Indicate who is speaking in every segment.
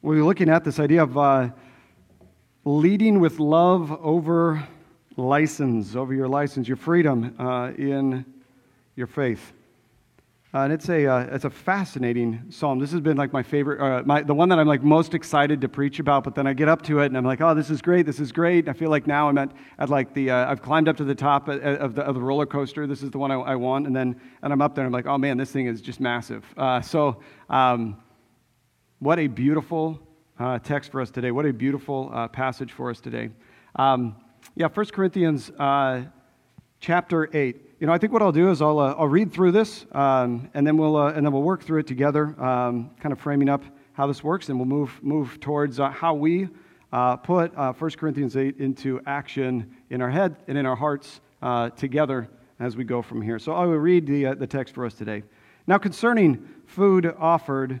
Speaker 1: We're looking at this idea of uh, leading with love over license, over your license, your freedom uh, in your faith. Uh, and it's a, uh, it's a fascinating psalm. This has been like my favorite, uh, my, the one that I'm like most excited to preach about. But then I get up to it and I'm like, oh, this is great. This is great. I feel like now I'm at, at like the, uh, I've climbed up to the top of the, of the roller coaster. This is the one I, I, want. And then, and I'm up there and I'm like, oh man, this thing is just massive. So, um, what a beautiful uh, text for us today. What a beautiful passage for us today. Um, yeah, 1 Corinthians chapter 8 you know, I think what I'll do is I'll, uh, I'll read through this, um, and then we'll uh, and then we'll work through it together, um, kind of framing up how this works, and we'll move move towards uh, how we uh, put uh, 1 Corinthians 8 into action in our head and in our hearts uh, together as we go from here. So I will read the the text for us today. Now, concerning food offered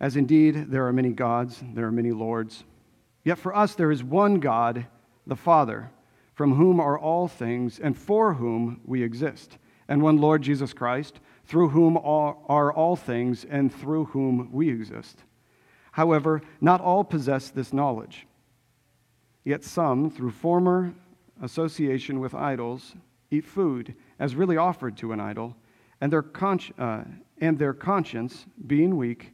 Speaker 1: as indeed there are many gods, there are many lords, yet for us there is one God, the Father, from whom are all things and for whom we exist, and one Lord Jesus Christ through whom are all things and through whom we exist. However, not all possess this knowledge. Yet some, through former association with idols, eat food as really offered to an idol, and their, uh, and their conscience, being weak,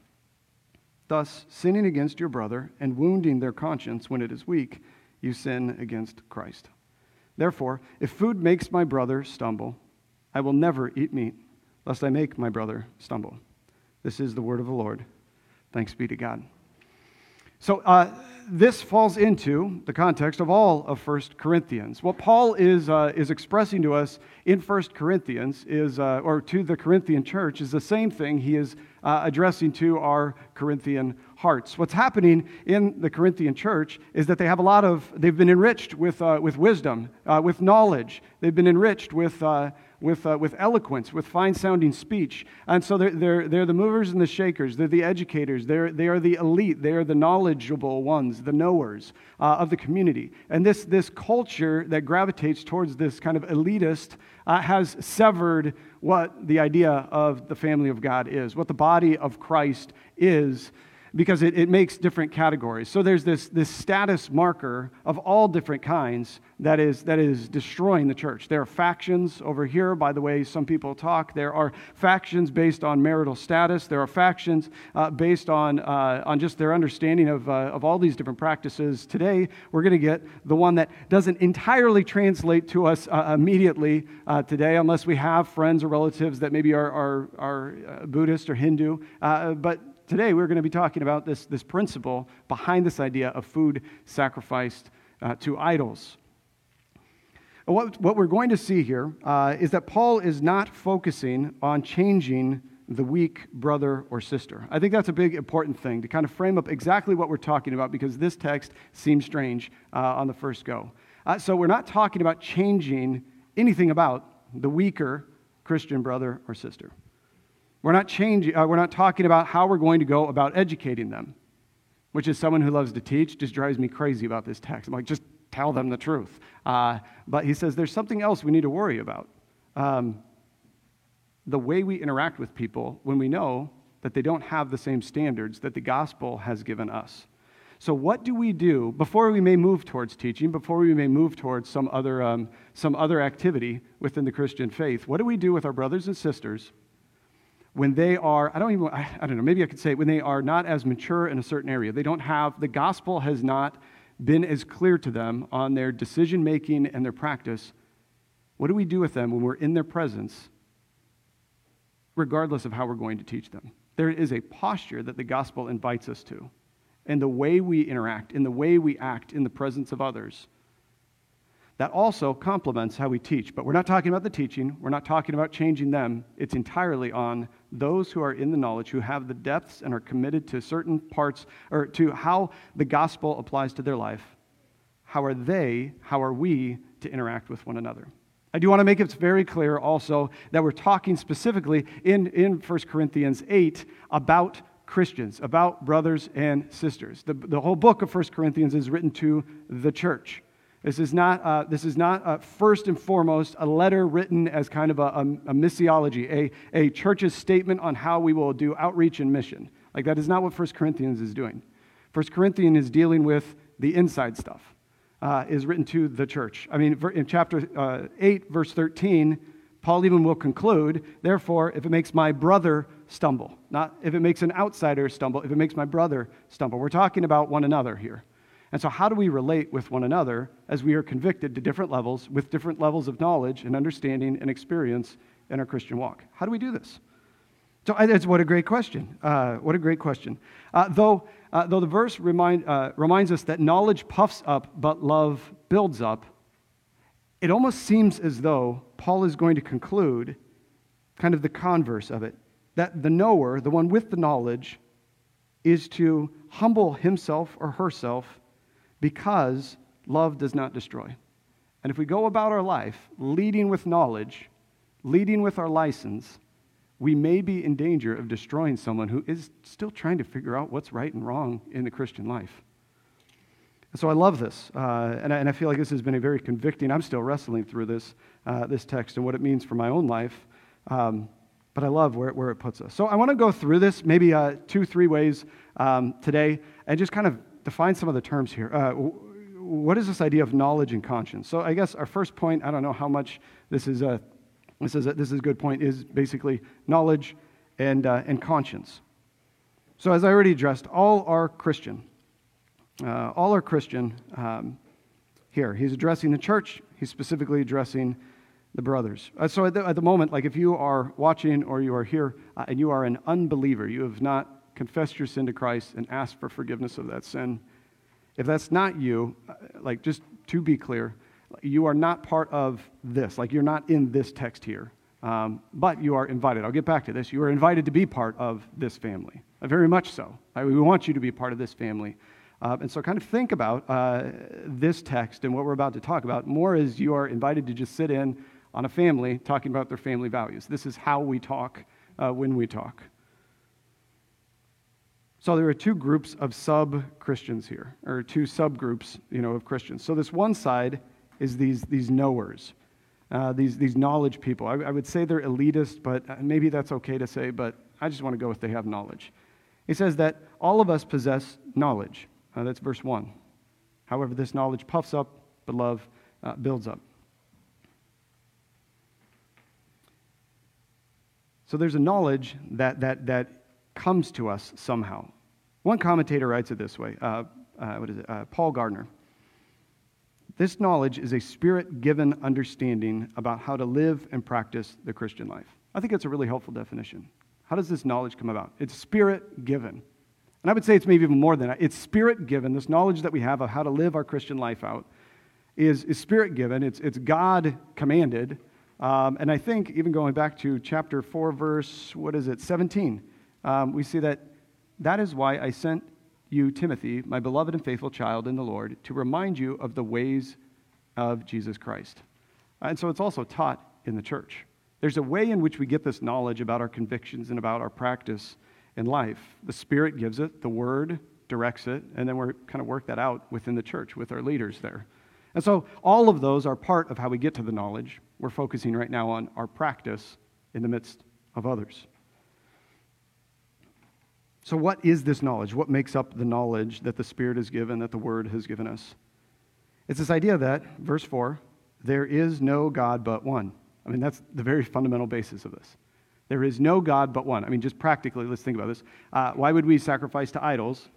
Speaker 1: Thus, sinning against your brother and wounding their conscience when it is weak, you sin against Christ. Therefore, if food makes my brother stumble, I will never eat meat, lest I make my brother stumble. This is the word of the Lord. Thanks be to God. So, uh, this falls into the context of all of 1 Corinthians. What Paul is, uh, is expressing to us in 1 Corinthians is, uh, or to the Corinthian church, is the same thing he is uh, addressing to our Corinthian hearts. What's happening in the Corinthian church is that they have a lot of, they've been enriched with, uh, with wisdom, uh, with knowledge. They've been enriched with, with, uh, with eloquence, with fine sounding speech. And so they're, they're, they're the movers and the shakers, they're the educators, they're, they are the elite, they are the knowledgeable ones, the knowers uh, of the community. And this, this culture that gravitates towards this kind of elitist uh, has severed what the idea of the family of God is, what the body of Christ is because it, it makes different categories. So there's this, this status marker of all different kinds that is, that is destroying the church. There are factions over here, by the way, some people talk. There are factions based on marital status. There are factions uh, based on, uh, on just their understanding of, uh, of all these different practices. Today, we're going to get the one that doesn't entirely translate to us uh, immediately uh, today, unless we have friends or relatives that maybe are, are, are uh, Buddhist or Hindu. but today we're going to be talking about this, this principle behind this idea of food sacrificed uh, to idols. What, what we're going to see here uh, is that Paul is not focusing on changing the weak brother or sister. I think that's a big important thing to kind of frame up exactly what we're talking about because this text seems strange uh, on the first go. Uh, so we're not talking about changing anything about the weaker Christian brother or sister. We're not changing, uh, we're not talking about how we're going to go about educating them, which is someone who loves to teach, just drives me crazy about this text. I'm like, just tell them the truth. Uh, but he says there's something else we need to worry about. Um, the way we interact with people when we know that they don't have the same standards that the gospel has given us. So, what do we do before we may move towards teaching, before we may move towards some other, um, some other activity within the Christian faith? What do we do with our brothers and sisters when they are, I don't even, I, I don't know, maybe I could say when they are not as mature in a certain area. They don't have, the gospel has not been as clear to them on their decision making and their practice, what do we do with them when we're in their presence, regardless of how we're going to teach them? There is a posture that the gospel invites us to, and the way we interact, in the way we act in the presence of others that also complements how we teach. But we're not talking about the teaching, we're not talking about changing them. It's entirely on those who are in the knowledge, who have the depths and are committed to certain parts or to how the gospel applies to their life. How are they, how are we to interact with one another? I do want to make it very clear also that we're talking specifically in, in 1 Corinthians 8 about Christians, about brothers and sisters. The, the whole book of 1 Corinthians is written to the church. This is not, uh, this is not uh, first and foremost a letter written as kind of a, a, a missiology, a, a church's statement on how we will do outreach and mission. Like, that is not what 1 Corinthians is doing. 1 Corinthians is dealing with the inside stuff, uh, is written to the church. I mean, in chapter uh, 8, verse 13, Paul even will conclude, therefore, if it makes my brother stumble, not if it makes an outsider stumble, if it makes my brother stumble. We're talking about one another here. And so, how do we relate with one another as we are convicted to different levels with different levels of knowledge and understanding and experience in our Christian walk? How do we do this? So, it's what a great question. Uh, what a great question. Uh, though, uh, though the verse remind, uh, reminds us that knowledge puffs up, but love builds up, it almost seems as though Paul is going to conclude kind of the converse of it that the knower, the one with the knowledge, is to humble himself or herself because love does not destroy. And if we go about our life leading with knowledge, leading with our license, we may be in danger of destroying someone who is still trying to figure out what's right and wrong in the Christian life. And so I love this, uh, and, I, and, I, feel like this has been a very convicting. I'm still wrestling through this, uh, this text and what it means for my own life, um, but I love where, where it puts us. So I want to go through this maybe uh, two, three ways um, today, and just kind of define some of the terms here. Uh, what is this idea of knowledge and conscience? So I guess our first point, I don't know how much this is a, this is a, this is a good point, is basically knowledge and, uh, and conscience. So as I already addressed, all are Christian. Uh, all are Christian um, here. He's addressing the church. He's specifically addressing the brothers. Uh, so at the, at the, moment, like if you are watching or you are here uh, and you are an unbeliever, you have not confess your sin to Christ and ask for forgiveness of that sin. If that's not you, uh, like just to be clear, you are not part of this. Like you're not in this text here. Um, but you are invited. I'll get back to this. You are invited to be part of this family, uh, very much so. we want you to be part of this family. Uh, and so, kind of think about uh, this text and what we're about to talk about more as you are invited to just sit in on a family talking about their family values. This is how we talk uh, when we talk. So there are two groups of sub Christians here, or two subgroups, you know, of Christians. So this one side is these, these knowers, uh, these, these knowledge people. I, I, would say they're elitist, but uh, maybe that's okay to say, but I just want to go with they have knowledge. He says that all of us possess knowledge. Uh, that's verse 1. However, this knowledge puffs up, but love uh, builds up. So there's a knowledge that, that, that comes to us somehow. One commentator writes it this way uh, uh, what is it? Uh, Paul Gardner. This knowledge is a spirit given understanding about how to live and practice the Christian life. I think that's a really helpful definition. How does this knowledge come about? It's spirit given. And I would say it's maybe even more than that. It's spirit given. This knowledge that we have of how to live our Christian life out is, is spirit given, it's, it's God commanded. Um, and I think, even going back to chapter 4, verse, what is it, 17, um, we see that that is why I sent you, Timothy, my beloved and faithful child in the Lord, to remind you of the ways of Jesus Christ. And so it's also taught in the church. There's a way in which we get this knowledge about our convictions and about our practice in life. The Spirit gives it, the Word directs it, and then we're kind of work that out within the church with our leaders there. And so all of those are part of how we get to the knowledge. We're focusing right now on our practice in the midst of others. So, what is this knowledge? What makes up the knowledge that the Spirit has given, that the Word has given us? It's this idea that, verse 4, there is no God but one. I mean, that's the very fundamental basis of this. There is no God but one. I mean, just practically, let's think about this. Uh, why would we sacrifice to idols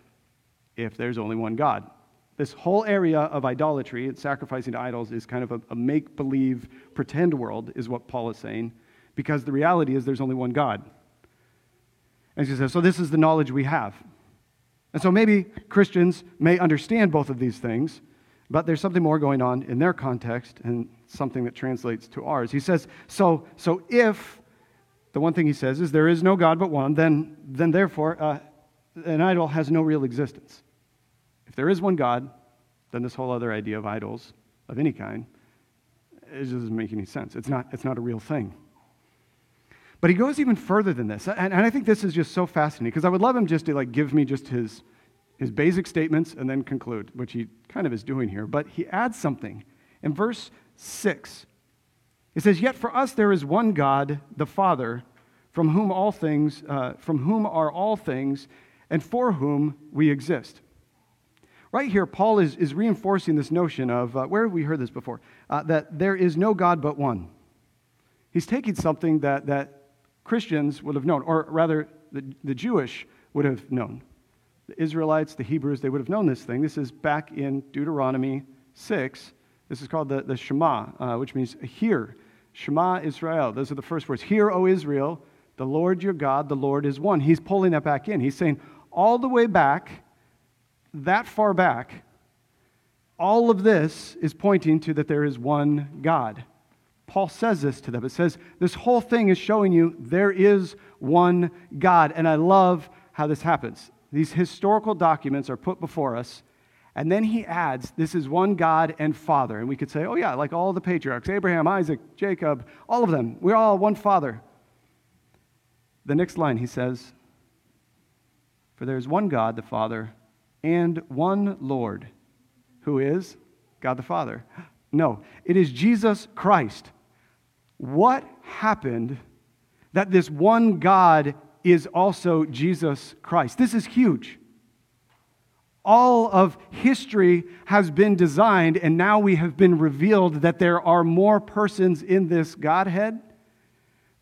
Speaker 1: if there's only one God? This whole area of idolatry and sacrificing to idols is kind of a, a make believe, pretend world, is what Paul is saying, because the reality is there's only one God. And she says, so this is the knowledge we have. And so maybe Christians may understand both of these things, but there's something more going on in their context and something that translates to ours. He says, so, so if the one thing he says is there is no God but one, then, then therefore uh, an idol has no real existence. If there is one God, then this whole other idea of idols of any kind it doesn't make any sense. It's not, it's not a real thing. But he goes even further than this. And, and I think this is just so fascinating because I would love him just to like give me just his, his basic statements and then conclude, which he kind of is doing here. But he adds something. In verse 6, it says, Yet for us there is one God, the Father, from whom all things, uh, from whom are all things, and for whom we exist. Right here, Paul is, is reinforcing this notion of, uh, where have we heard this before? Uh, that there is no God but one. He's taking something that, that Christians would have known, or rather, the, the Jewish would have known. The Israelites, the Hebrews, they would have known this thing. This is back in Deuteronomy 6. This is called the, the Shema, uh, which means hear. Shema Israel. Those are the first words. Hear, O Israel, the Lord your God, the Lord is one. He's pulling that back in. He's saying, all the way back, that far back, all of this is pointing to that there is one God. Paul says this to them. It says, This whole thing is showing you there is one God. And I love how this happens. These historical documents are put before us, and then he adds, This is one God and Father. And we could say, Oh, yeah, like all the patriarchs Abraham, Isaac, Jacob, all of them. We're all one Father. The next line, he says, For there is one God, the Father, and one Lord, who is God the Father. No, it is Jesus Christ what happened that this one God is also Jesus Christ? This is huge. All of history has been designed, and now we have been revealed that there are more persons in this Godhead.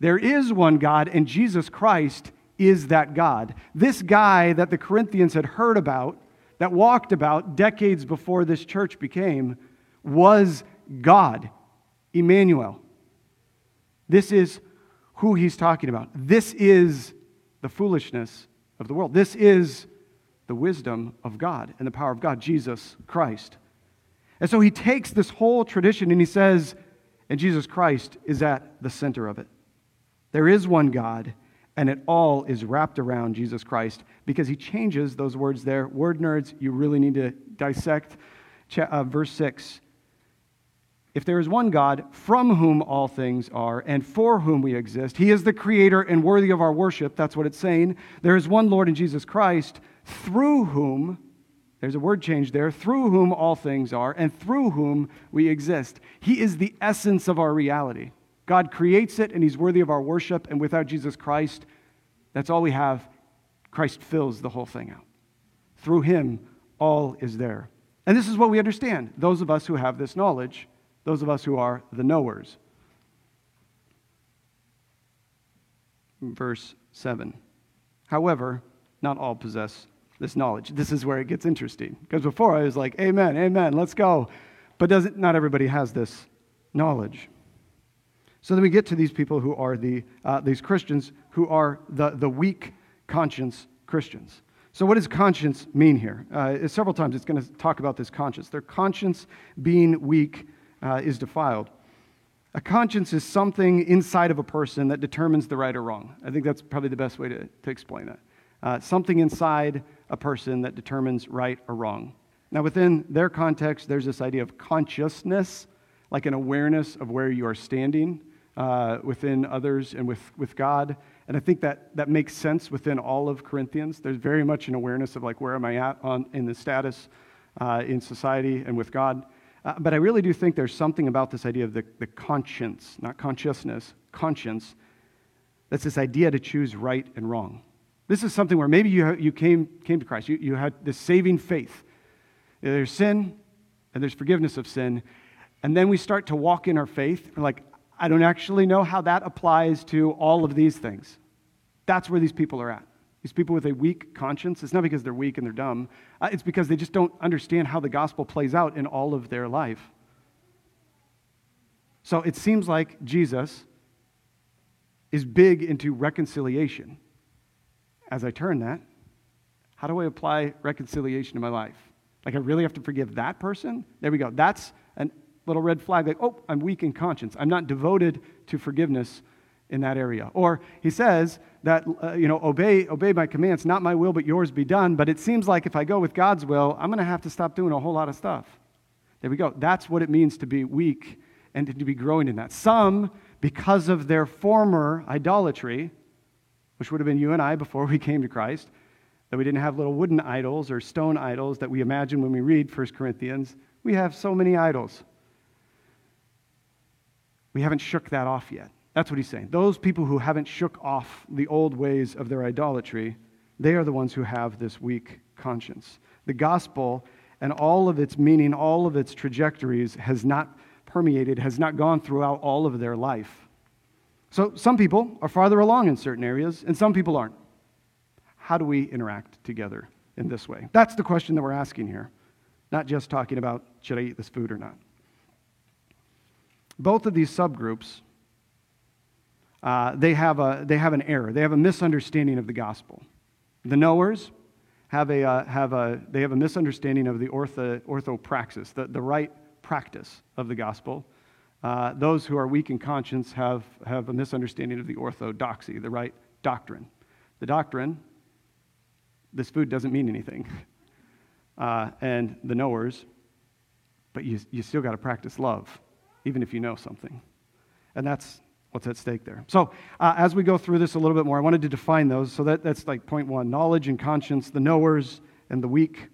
Speaker 1: There is one God, and Jesus Christ is that God. This guy that the Corinthians had heard about, that walked about decades before this church became, was God, Emmanuel. This is who he's talking about. This is the foolishness of the world. This is the wisdom of God and the power of God, Jesus Christ. And so he takes this whole tradition and he says, and Jesus Christ is at the center of it. There is one God, and it all is wrapped around Jesus Christ because he changes those words there. Word nerds, you really need to dissect. Uh, verse 6 if there is one God from whom all things are and for whom we exist, He is the creator and worthy of our worship. That's what it's saying. There is one Lord in Jesus Christ, through whom, there's a word change there, through whom all things are and through whom we exist. He is the essence of our reality. God creates it and He's worthy of our worship. And without Jesus Christ, that's all we have. Christ fills the whole thing out. Through Him, all is there. And this is what we understand, those of us who have this knowledge those of us who are the knowers. Verse 7. However, not all possess this knowledge. This is where it gets interesting. Because before I was like, Amen, Amen, let's go. But doesn't, not everybody has this knowledge. So then we get to these people who are the, uh, these Christians who are the, the weak conscience Christians. So, what does conscience mean here? Uh, several times it's going to talk about this conscience. Their conscience being weak uh, is defiled. A conscience is something inside of a person that determines the right or wrong. I think that's probably the best way to, to explain that. Uh, something inside a person that determines right or wrong. Now, within their context, there's this idea of consciousness, like an awareness of where you are standing uh, within others and with, with God. And I think that, that makes sense within all of Corinthians. There's very much an awareness of like, where am I at on, in the status uh, in society and with God. Uh, but I really do think there's something about this idea of the, the conscience, not consciousness, conscience, that's this idea to choose right and wrong. This is something where maybe you, you came, came to Christ, you, you had this saving faith. There's sin, and there's forgiveness of sin. And then we start to walk in our faith. We're like, I don't actually know how that applies to all of these things. That's where these people are at. These people with a weak conscience, it's not because they're weak and they're dumb, uh, it's because they just don't understand how the gospel plays out in all of their life. So it seems like Jesus is big into reconciliation. As I turn that, how do I apply reconciliation to my life? Like, I really have to forgive that person? There we go. That's a little red flag. Like, oh, I'm weak in conscience. I'm not devoted to forgiveness in that area. Or he says that, uh, you know, obey, obey my commands, not my will, but yours be done. But it seems like if I go with God's will, I'm going to have to stop doing a whole lot of stuff. There we go. That's what it means to be weak and to be growing in that. Some, because of their former idolatry, which would have been you and I before we came to Christ, that we didn't have little wooden idols or stone idols that we imagine when we read 1 Corinthians. We have so many idols. We haven't shook that off yet. That's what he's saying. Those people who haven't shook off the old ways of their idolatry, they are the ones who have this weak conscience. The gospel and all of its meaning, all of its trajectories has not permeated, has not gone throughout all of their life. So some people are farther along in certain areas, and some people aren't. How do we interact together in this way? That's the question that we're asking here, not just talking about should I eat this food or not. Both of these subgroups uh, they, have a, they have an error. They have a misunderstanding of the gospel. The knowers have a, uh, have a, they have a misunderstanding of the ortho, orthopraxis, the, the right practice of the gospel. Uh, those who are weak in conscience have, have a misunderstanding of the orthodoxy, the right doctrine. The doctrine, this food doesn't mean anything. Uh, and the knowers, but you, you still got to practice love, even if you know something. And that's, what's at stake there. So, uh, as we go through this a little bit more, I wanted to define those. So, that, that's like point one knowledge and conscience, the knowers and the weak.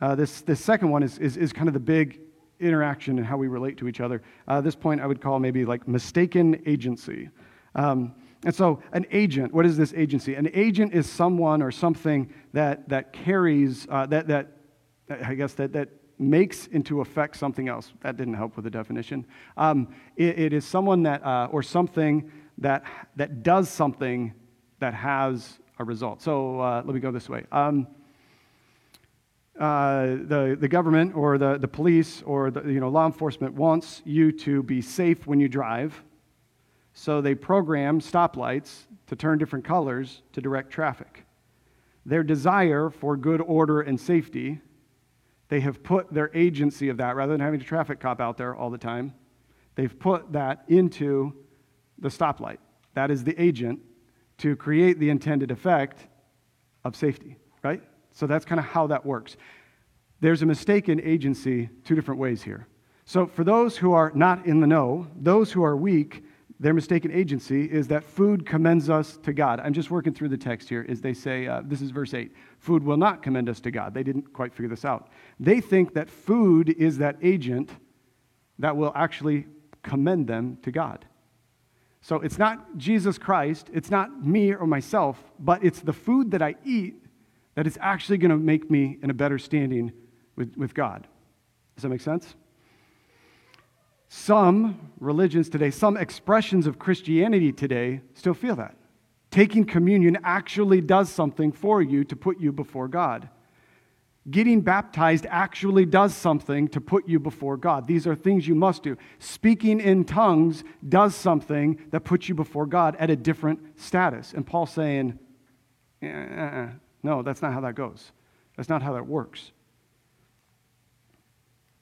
Speaker 1: Uh, this, this second one is, is, is, kind of the big interaction and how we relate to each other. Uh, this point I would call maybe like mistaken agency. Um, and so, an agent, what is this agency? An agent is someone or something that, that carries, uh, that, that, I guess, that, that makes into effect something else. That didn't help with the definition. Um, it, it is someone that, uh, or something that, that does something that has a result. So uh, let me go this way. Um, uh, the, the government or the, the police or the you know, law enforcement wants you to be safe when you drive. So they program stoplights to turn different colors to direct traffic. Their desire for good order and safety they have put their agency of that, rather than having a traffic cop out there all the time, they've put that into the stoplight. That is the agent to create the intended effect of safety, right? So that's kind of how that works. There's a mistaken agency two different ways here. So for those who are not in the know, those who are weak, their mistaken agency is that food commends us to God. I'm just working through the text here as they say, uh, this is verse 8 food will not commend us to God. They didn't quite figure this out. They think that food is that agent that will actually commend them to God. So it's not Jesus Christ, it's not me or myself, but it's the food that I eat that is actually going to make me in a better standing with, with God. Does that make sense? Some religions today, some expressions of Christianity today still feel that. Taking communion actually does something for you to put you before God. Getting baptized actually does something to put you before God. These are things you must do. Speaking in tongues does something that puts you before God at a different status. And Paul's saying, uh-uh. no, that's not how that goes. That's not how that works.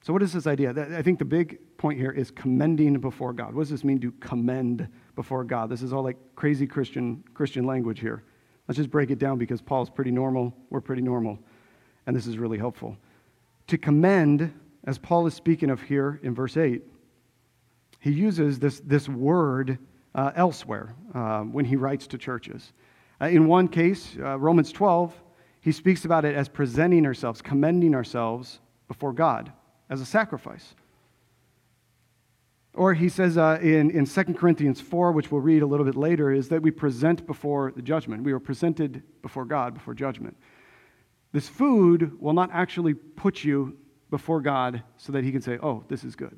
Speaker 1: So, what is this idea? I think the big point here is commending before God. What does this mean to commend before God? This is all like crazy Christian, Christian language here. Let's just break it down because Paul's pretty normal, we're pretty normal, and this is really helpful. To commend, as Paul is speaking of here in verse 8, he uses this, this word uh, elsewhere uh, when he writes to churches. Uh, in one case, uh, Romans 12, he speaks about it as presenting ourselves, commending ourselves before God as a sacrifice. Or he says uh, in, in 2 Corinthians 4, which we'll read a little bit later, is that we present before the judgment. We are presented before God, before judgment. This food will not actually put you before God so that he can say, oh, this is good.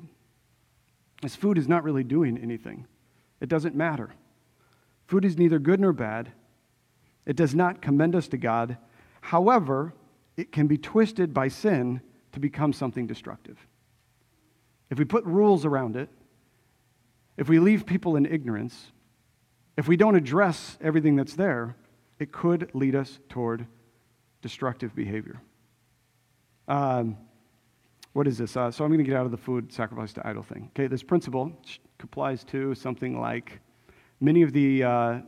Speaker 1: This food is not really doing anything, it doesn't matter. Food is neither good nor bad. It does not commend us to God. However, it can be twisted by sin to become something destructive. If we put rules around it, if we leave people in ignorance, if we don't address everything that's there, it could lead us toward destructive behavior. Um, what is this? Uh, so I'm going to get out of the food sacrifice to idol thing. Okay, this principle applies to something like many of the uh,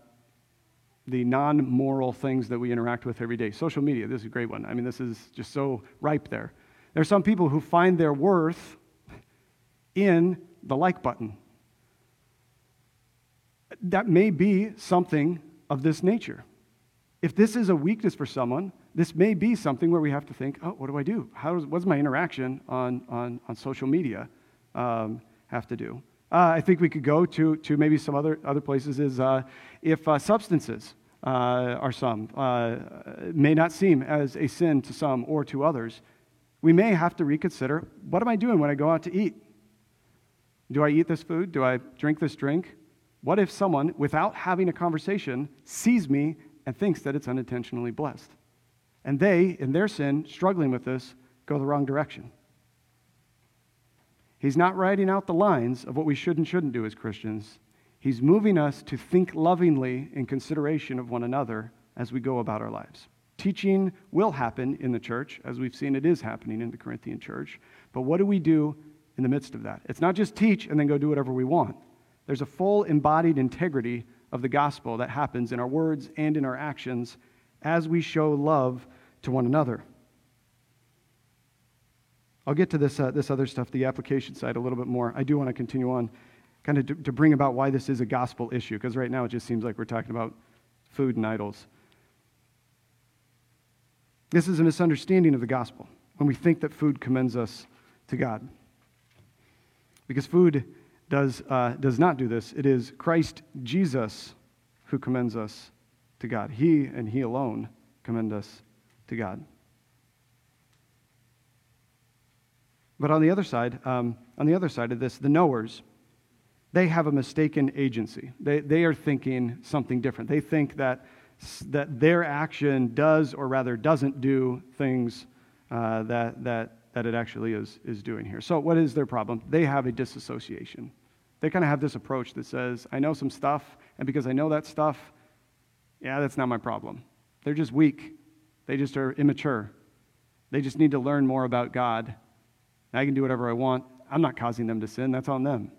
Speaker 1: the non-moral things that we interact with every day. Social media, this is a great one. I mean, this is just so ripe there. There are some people who find their worth in the like button. That may be something of this nature. If this is a weakness for someone, this may be something where we have to think, oh, what do I do? How does, what's my interaction on, on, on social media um, have to do? Uh, I think we could go to, to maybe some other, other places is uh, if uh, substances uh, are some, uh, may not seem as a sin to some or to others, we may have to reconsider what am I doing when I go out to eat? Do I eat this food? Do I drink this drink? What if someone, without having a conversation, sees me and thinks that it's unintentionally blessed? And they, in their sin, struggling with this, go the wrong direction. He's not writing out the lines of what we should and shouldn't do as Christians. He's moving us to think lovingly in consideration of one another as we go about our lives. Teaching will happen in the church, as we've seen it is happening in the Corinthian church. But what do we do in the midst of that? It's not just teach and then go do whatever we want. There's a full embodied integrity of the gospel that happens in our words and in our actions as we show love to one another. I'll get to this, uh, this other stuff, the application side, a little bit more. I do want to continue on, kind of to, to bring about why this is a gospel issue, because right now it just seems like we're talking about food and idols. This is a misunderstanding of the gospel when we think that food commends us to God. Because food does, uh, does not do this. It is Christ Jesus who commends us to God. He and He alone commend us to God. But on the other side, um, on the other side of this, the knowers, they have a mistaken agency. They, they are thinking something different. They think that, that their action does, or rather doesn't do, things uh, that, that, that it actually is, is doing here. So, what is their problem? They have a disassociation. They kind of have this approach that says, I know some stuff, and because I know that stuff, yeah, that's not my problem. They're just weak. They just are immature. They just need to learn more about God I can do whatever I want. I'm not causing them to sin. That's on them.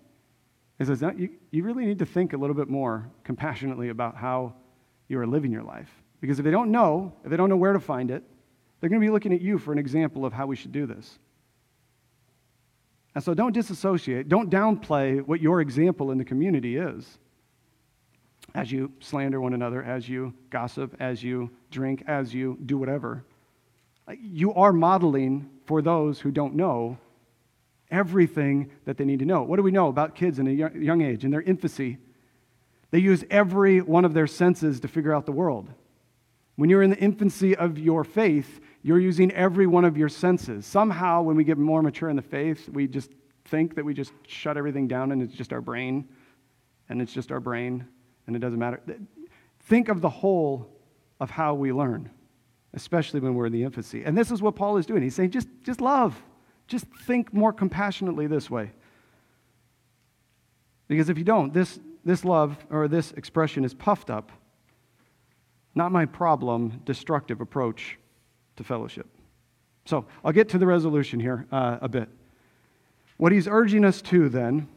Speaker 1: He says, you, you really need to think a little bit more compassionately about how you are living your life. Because if they don't know, if they don't know where to find it, they're going to be looking at you for an example of how we should do this. And so don't disassociate. Don't downplay what your example in the community is as you slander one another, as you gossip, as you drink, as you do whatever. You are modeling for those who don't know everything that they need to know. What do we know about kids in a young age, in their infancy? They use every one of their senses to figure out the world. When you're in the infancy of your faith, you're using every one of your senses. Somehow, when we get more mature in the faith, we just think that we just shut everything down and it's just our brain, and it's just our brain, and it doesn't matter. Think of the whole of how we learn especially when we're in the infancy. And this is what Paul is doing. He's saying, just, just love. Just think more compassionately this way. Because if you don't, this, this love or this expression is puffed up, not my problem, destructive approach to fellowship. So I'll get to the resolution here uh, a bit. What he's urging us to then,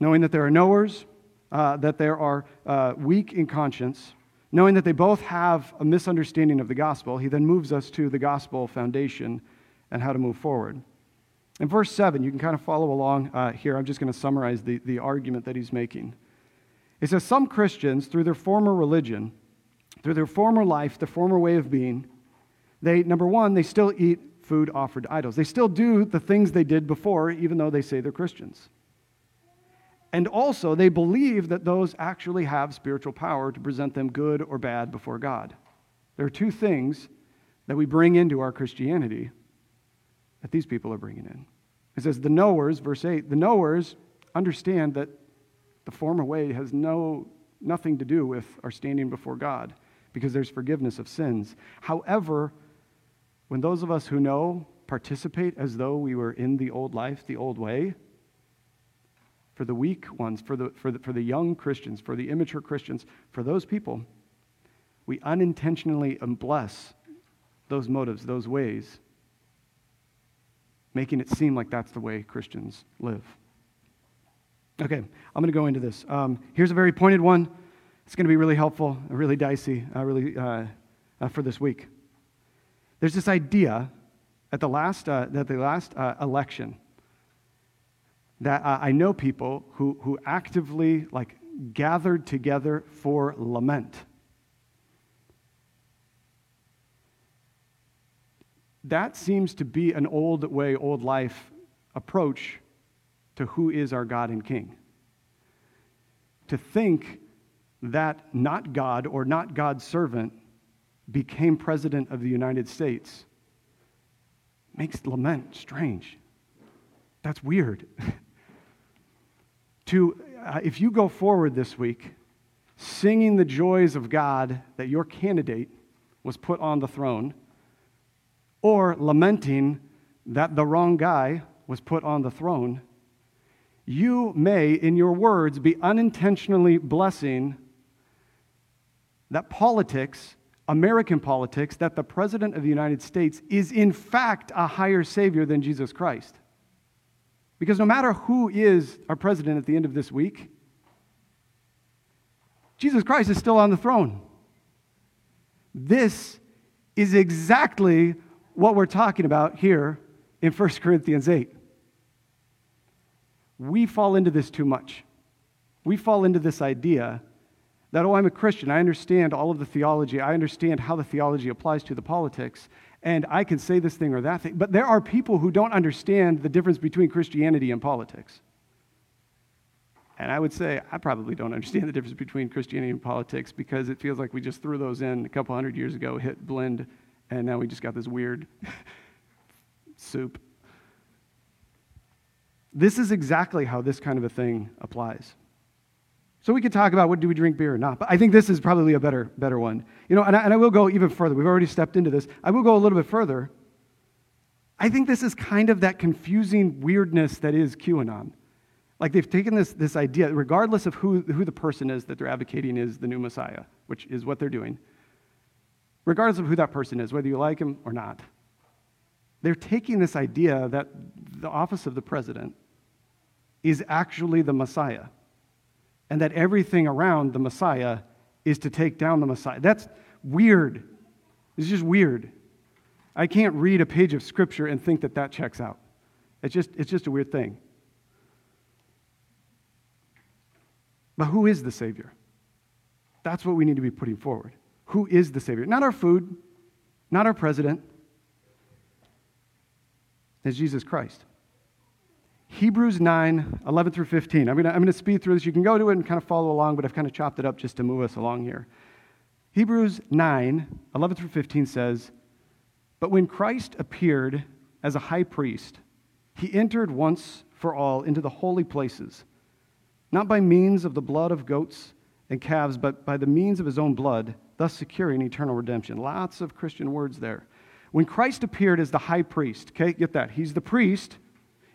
Speaker 1: knowing that there are knowers, uh, that there are uh, weak in conscience, Knowing that they both have a misunderstanding of the gospel, he then moves us to the gospel foundation and how to move forward. In verse 7, you can kind of follow along uh, here. I'm just going to summarize the, the argument that he's making. It says, Some Christians, through their former religion, through their former life, their former way of being, they, number one, they still eat food offered to idols. They still do the things they did before, even though they say they're Christians. And also, they believe that those actually have spiritual power to present them good or bad before God. There are two things that we bring into our Christianity that these people are bringing in. It says, the knowers, verse 8, the knowers understand that the former way has no, nothing to do with our standing before God because there's forgiveness of sins. However, when those of us who know participate as though we were in the old life, the old way, for the weak ones, for the, for the, for the young Christians, for the immature Christians, for those people, we unintentionally bless those motives, those ways, making it seem like that's the way Christians live. Okay, I'm going to go into this. Um, here's a very pointed one. It's going to be really helpful, really dicey, uh, really uh, uh, for this week. There's this idea at the last, uh, at the last uh, election that uh, I know people who, who actively like gathered together for lament. That seems to be an old way, old life approach to who is our God and King. To think that not God or not God's servant became president of the United States makes lament strange. That's weird. to, uh, if you go forward this week singing the joys of God that your candidate was put on the throne, or lamenting that the wrong guy was put on the throne, you may, in your words, be unintentionally blessing that politics, American politics, that the President of the United States is in fact a higher Savior than Jesus Christ. Because no matter who is our president at the end of this week, Jesus Christ is still on the throne. This is exactly what we're talking about here in 1 Corinthians 8. We fall into this too much. We fall into this idea that, oh, I'm a Christian. I understand all of the theology. I understand how the theology applies to the politics. And I can say this thing or that thing. But there are people who don't understand the difference between Christianity and politics. And I would say I probably don't understand the difference between Christianity and politics because it feels like we just threw those in a couple hundred years ago, hit blend, and now we just got this weird soup. This is exactly how this kind of a thing applies. So we could talk about what do we drink beer or not, but I think this is probably a better, better one. You know, and I, and I will go even further. We've already stepped into this. I will go a little bit further. I think this is kind of that confusing weirdness that is QAnon. Like they've taken this, this idea, regardless of who, who the person is that they're advocating is the new Messiah, which is what they're doing, regardless of who that person is, whether you like him or not, they're taking this idea that the office of the president is actually the Messiah and that everything around the Messiah is to take down the Messiah. That's weird. It's just weird. I can't read a page of Scripture and think that that checks out. It's just, it's just a weird thing. But who is the Savior? That's what we need to be putting forward. Who is the Savior? Not our food, not our president. It's Jesus Christ. Hebrews 9, 11 through 15. I'm going to I'm to speed through this. You can go to it and kind of follow along, but I've kind of chopped it up just to move us along here. Hebrews 9, 11 through 15 says, But when Christ appeared as a high priest, he entered once for all into the holy places, not by means of the blood of goats and calves, but by the means of his own blood, thus securing eternal redemption. Lots of Christian words there. When Christ appeared as the high priest, okay, get that. He's the priest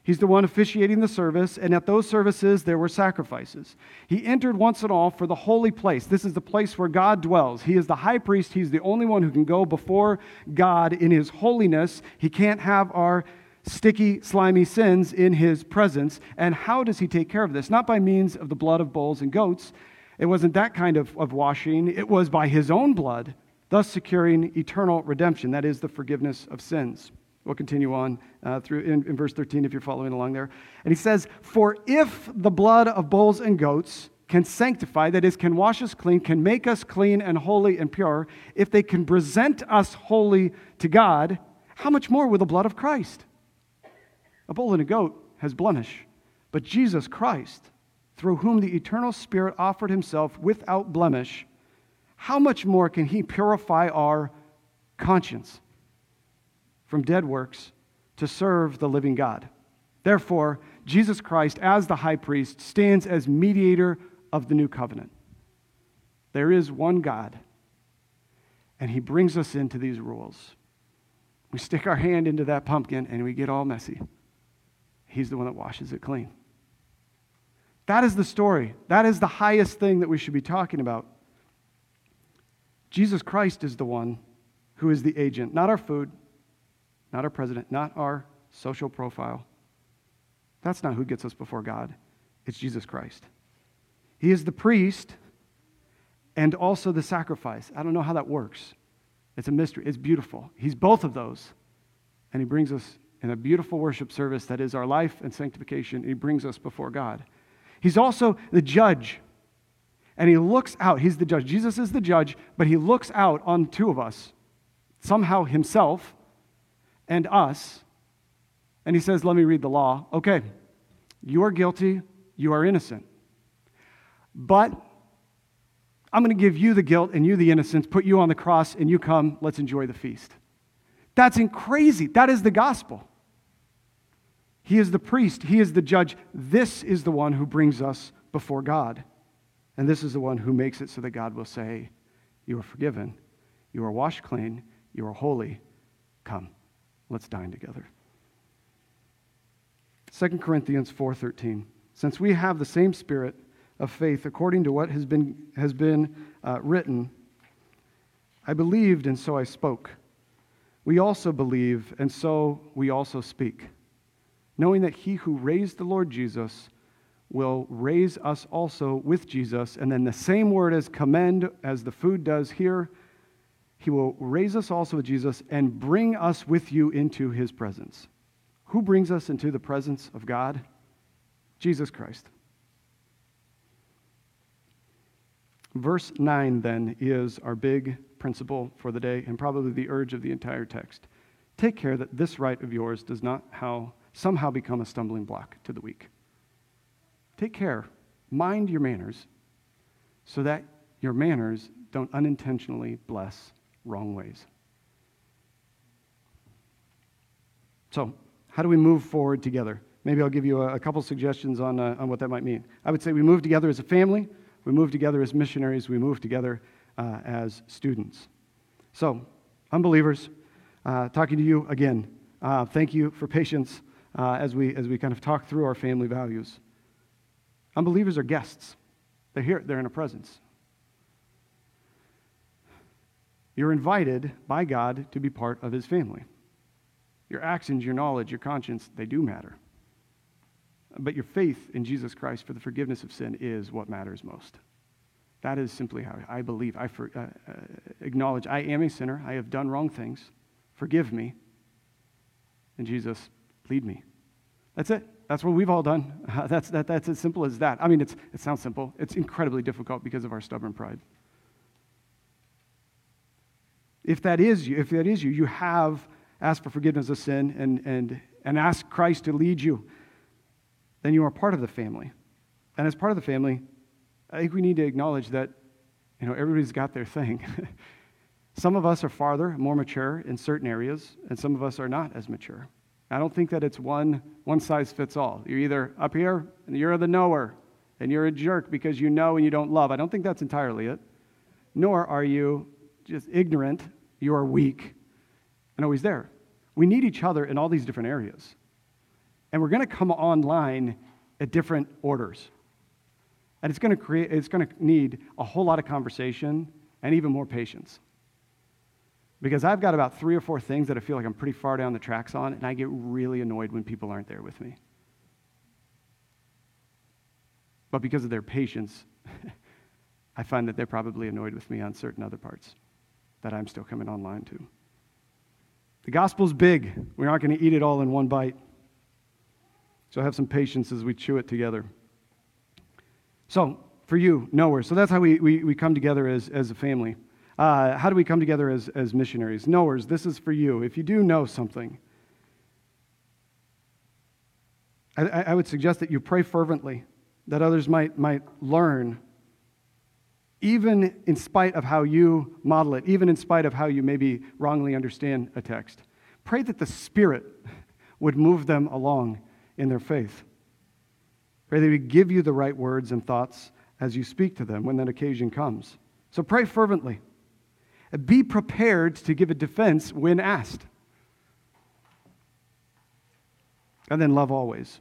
Speaker 1: He's the one officiating the service, and at those services there were sacrifices. He entered once and all for the holy place. This is the place where God dwells. He is the high priest. He's the only one who can go before God in his holiness. He can't have our sticky, slimy sins in his presence. And how does he take care of this? Not by means of the blood of bulls and goats. It wasn't that kind of, of washing, it was by his own blood, thus securing eternal redemption. That is the forgiveness of sins. We'll continue on uh, through in, in verse 13 if you're following along there. And he says, For if the blood of bulls and goats can sanctify, that is, can wash us clean, can make us clean and holy and pure, if they can present us holy to God, how much more will the blood of Christ? A bull and a goat has blemish, but Jesus Christ, through whom the eternal Spirit offered himself without blemish, how much more can he purify our conscience? From dead works to serve the living God. Therefore, Jesus Christ, as the high priest, stands as mediator of the new covenant. There is one God, And he brings us into these rules. We stick our hand into that pumpkin and we get all messy. He's the one that washes it clean. That is the story. That is the highest thing that we should be talking about. Jesus Christ is the one who is the agent, not our food, not our president, not our social profile. That's not who gets us before God. It's Jesus Christ. He is the priest and also the sacrifice. I don't know how that works. It's a mystery. It's beautiful. He's both of those. And he brings us in a beautiful worship service that is our life and sanctification. He brings us before God. He's also the judge. And he looks out. He's the judge. Jesus is the judge, but he looks out on two of us, somehow himself and us. And he says, Let me read the law. Okay, you are guilty, you are innocent. But I'm going to give you the guilt and you the innocence, put you on the cross, and you come, let's enjoy the feast. That's crazy. That is the gospel. He is the priest, He is the judge. This is the one who brings us before God. And this is the one who makes it so that God will say, You are forgiven, you are washed clean, you are holy. Come, let's dine together. 2 Corinthians 4:13 Since we have the same spirit of faith according to what has been, has been uh, written. I believed, and so I spoke. We also believe, and so we also speak, knowing that he who raised the Lord Jesus will raise us also with Jesus. And then the same word as commend, as the food does here, he will raise us also with Jesus and bring us with you into his presence. Who brings us into the presence of God? Jesus Christ. Verse 9, then, is our big principle for the day and probably the urge of the entire text. Take care that this right of yours does not how, somehow become a stumbling block to the weak. Take care, mind your manners, so that your manners don't unintentionally bless wrong ways. So, how do we move forward together? Maybe I'll give you a, a couple suggestions on, uh, on what that might mean. I would say we move together as a family we move together as missionaries. We move together uh, as students. So, unbelievers, uh, talking to you again. Uh, thank you for patience uh, as, we, as we kind of talk through our family values. Unbelievers are guests, they're here, they're in a presence. You're invited by God to be part of his family. Your actions, your knowledge, your conscience, they do matter. But your faith in Jesus Christ for the forgiveness of sin is what matters most. That is simply how I believe. I for, uh, uh, acknowledge I am a sinner. I have done wrong things. Forgive me. And Jesus, lead me. That's it. That's what we've all done. Uh, that's, that, that's as simple as that. I mean, it's, it sounds simple. It's incredibly difficult because of our stubborn pride. If that is you, if that is you, you have asked for forgiveness of sin and, and, and asked Christ to lead you then you are part of the family. And as part of the family, I think we need to acknowledge that, you know, everybody's got their thing. some of us are farther, more mature in certain areas, and some of us are not as mature. I don't think that it's one, one size fits all. You're either up here and you're the knower, and you're a jerk because you know and you don't love. I don't think that's entirely it. Nor are you just ignorant, you are weak and always there. We need each other in all these different areas. And we're going to come online at different orders. And it's going to create it's going to need a whole lot of conversation and even more patience. Because I've got about three or four things that I feel like I'm pretty far down the tracks on, and I get really annoyed when people aren't there with me. But because of their patience, I find that they're probably annoyed with me on certain other parts that I'm still coming online to. The gospel's big. We aren't going to eat it all in one bite. So have some patience as we chew it together. So, for you, nowhere. So that's how we, we, we come together as, as a family. Uh, how do we come together as, as missionaries? Knowers, this is for you. If you do know something, I, I would suggest that you pray fervently, that others might, might learn, even in spite of how you model it, even in spite of how you maybe wrongly understand a text. Pray that the Spirit would move them along in their faith. Pray that He would give you the right words and thoughts as you speak to them when that occasion comes. So pray fervently. Be prepared to give a defense when asked. And then love always.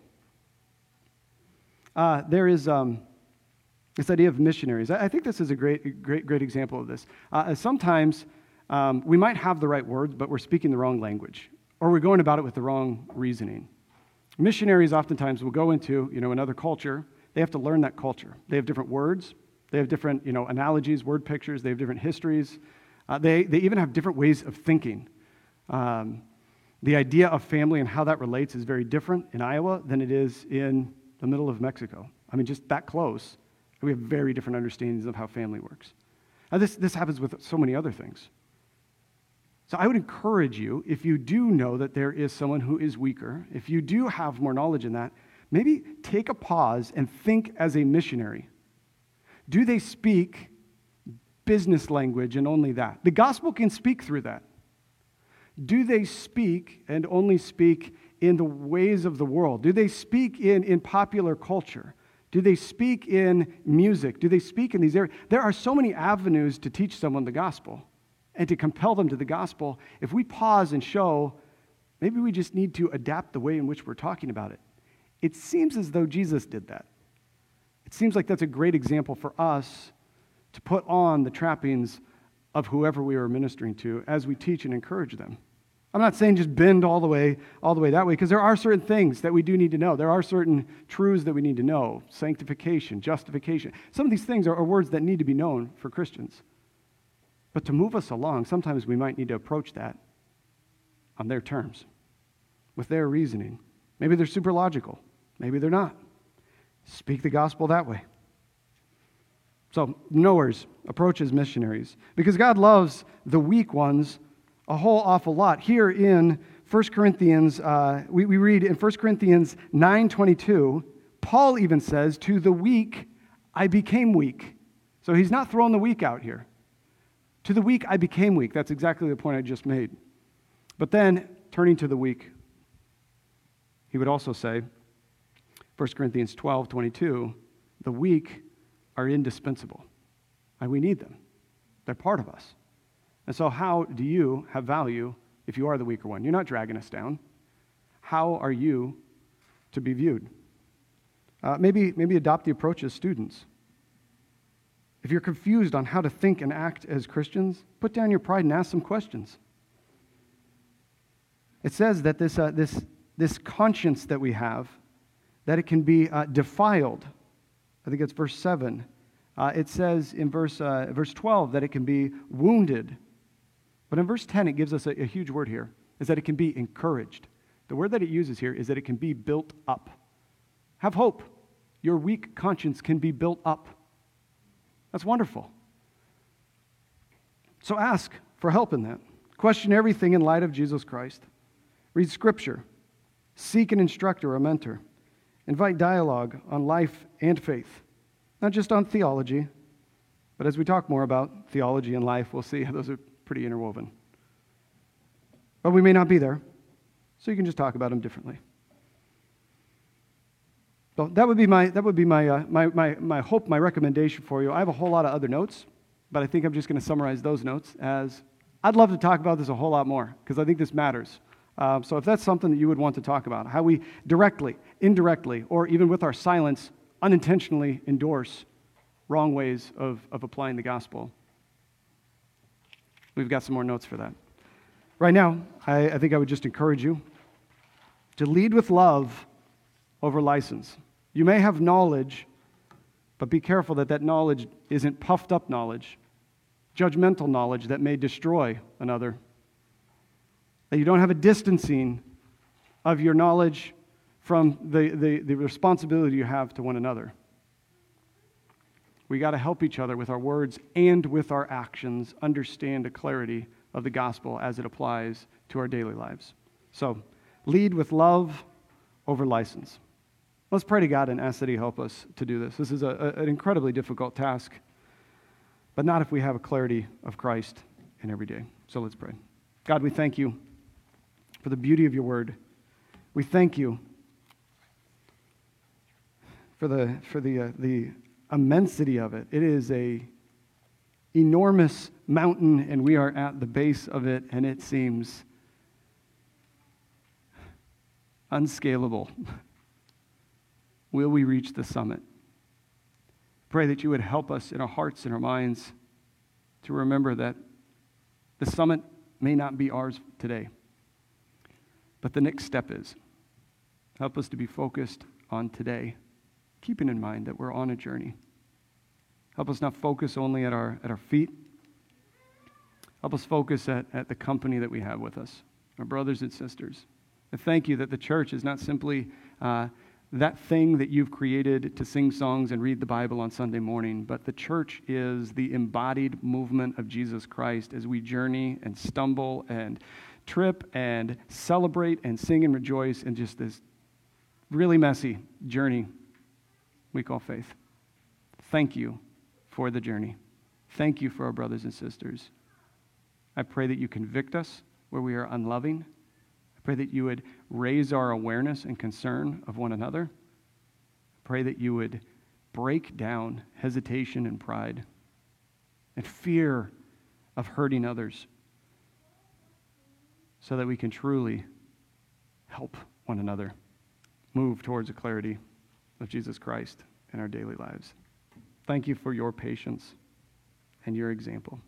Speaker 1: Uh, there is um, this idea of missionaries. I think this is a great, great, great example of this. Uh, sometimes um, we might have the right words, but we're speaking the wrong language, or we're going about it with the wrong reasoning. Missionaries oftentimes will go into you know, another culture. They have to learn that culture. They have different words. They have different you know, analogies, word pictures. They have different histories. Uh, they, they even have different ways of thinking. Um, the idea of family and how that relates is very different in Iowa than it is in the middle of Mexico. I mean, just that close. We have very different understandings of how family works. Now, this, this happens with so many other things. So I would encourage you, if you do know that there is someone who is weaker, if you do have more knowledge in that, maybe take a pause and think as a missionary. Do they speak business language and only that? The gospel can speak through that. Do they speak and only speak in the ways of the world? Do they speak in, in popular culture? Do they speak in music? Do they speak in these areas? There are so many avenues to teach someone the gospel and to compel them to the gospel. If we pause and show, maybe we just need to adapt the way in which we're talking about it. It seems as though Jesus did that. It seems like that's a great example for us to put on the trappings of whoever we are ministering to as we teach and encourage them. I'm not saying just bend all the way, all the way that way, because there are certain things that we do need to know. There are certain truths that we need to know sanctification, justification. Some of these things are, are words that need to be known for Christians. But to move us along, sometimes we might need to approach that on their terms, with their reasoning. Maybe they're super logical, maybe they're not. Speak the gospel that way. So, knowers approach as missionaries because God loves the weak ones a whole awful lot. Here in 1 Corinthians, uh, we, we read in 1 Corinthians 9.22, Paul even says, to the weak, I became weak. So he's not throwing the weak out here. To the weak, I became weak. That's exactly the point I just made. But then, turning to the weak, he would also say, 1 Corinthians 12, 22, the weak are indispensable. And we need them. They're part of us. And so, how do you have value if you are the weaker one? You're not dragging us down. How are you to be viewed? Uh, maybe, maybe adopt the approach as students. If you're confused on how to think and act as Christians, put down your pride and ask some questions. It says that this, uh, this, this conscience that we have, that it can be uh, defiled. I think it's verse 7. Uh, it says in verse, uh, verse 12 that it can be wounded but in verse 10, it gives us a, a huge word here, is that it can be encouraged. The word that it uses here is that it can be built up. Have hope. Your weak conscience can be built up. That's wonderful. So ask for help in that. Question everything in light of Jesus Christ. Read scripture. Seek an instructor or a mentor. Invite dialogue on life and faith, not just on theology, but as we talk more about theology and life, we'll see how those are pretty interwoven. But we may not be there, so you can just talk about them differently. So that would be my, that would be my, uh, my, my, my hope, my recommendation for you. I have a whole lot of other notes, but I think I'm just going to summarize those notes as I'd love to talk about this a whole lot more because I think this matters. Um, so if that's something that you would want to talk about, how we directly, indirectly, or even with our silence, unintentionally endorse wrong ways of, of applying the gospel, We've got some more notes for that. Right now, I, I think I would just encourage you to lead with love over license. You may have knowledge, but be careful that that knowledge isn't puffed up knowledge, judgmental knowledge that may destroy another. That you don't have a distancing of your knowledge from the, the, the responsibility you have to one another. We got to help each other with our words and with our actions understand the clarity of the gospel as it applies to our daily lives. So, lead with love over license. Let's pray to God and ask that He help us to do this. This is a, an incredibly difficult task, but not if we have a clarity of Christ in every day. So let's pray. God, we thank you for the beauty of your word. We thank you for the, for the, uh, the immensity of it. It is a enormous mountain and we are at the base of it and it seems unscalable. Will we reach the summit? Pray that you would help us in our hearts and our minds to remember that the summit may not be ours today, but the next step is. Help us to be focused on today, keeping in mind that we're on a journey. Help us not focus only at our, at our feet. Help us focus at, at the company that we have with us, our brothers and sisters. I thank you that the church is not simply uh, that thing that you've created to sing songs and read the Bible on Sunday morning, but the church is the embodied movement of Jesus Christ as we journey and stumble and trip and celebrate and sing and rejoice in just this really messy journey we call faith. Thank you for the journey. Thank you for our brothers and sisters. I pray that you convict us where we are unloving I Pray that you would raise our awareness and concern of one another. I pray that you would break down hesitation and pride and fear of hurting others so that we can truly help one another move towards the clarity of Jesus Christ in our daily lives. Thank you for your patience and your example.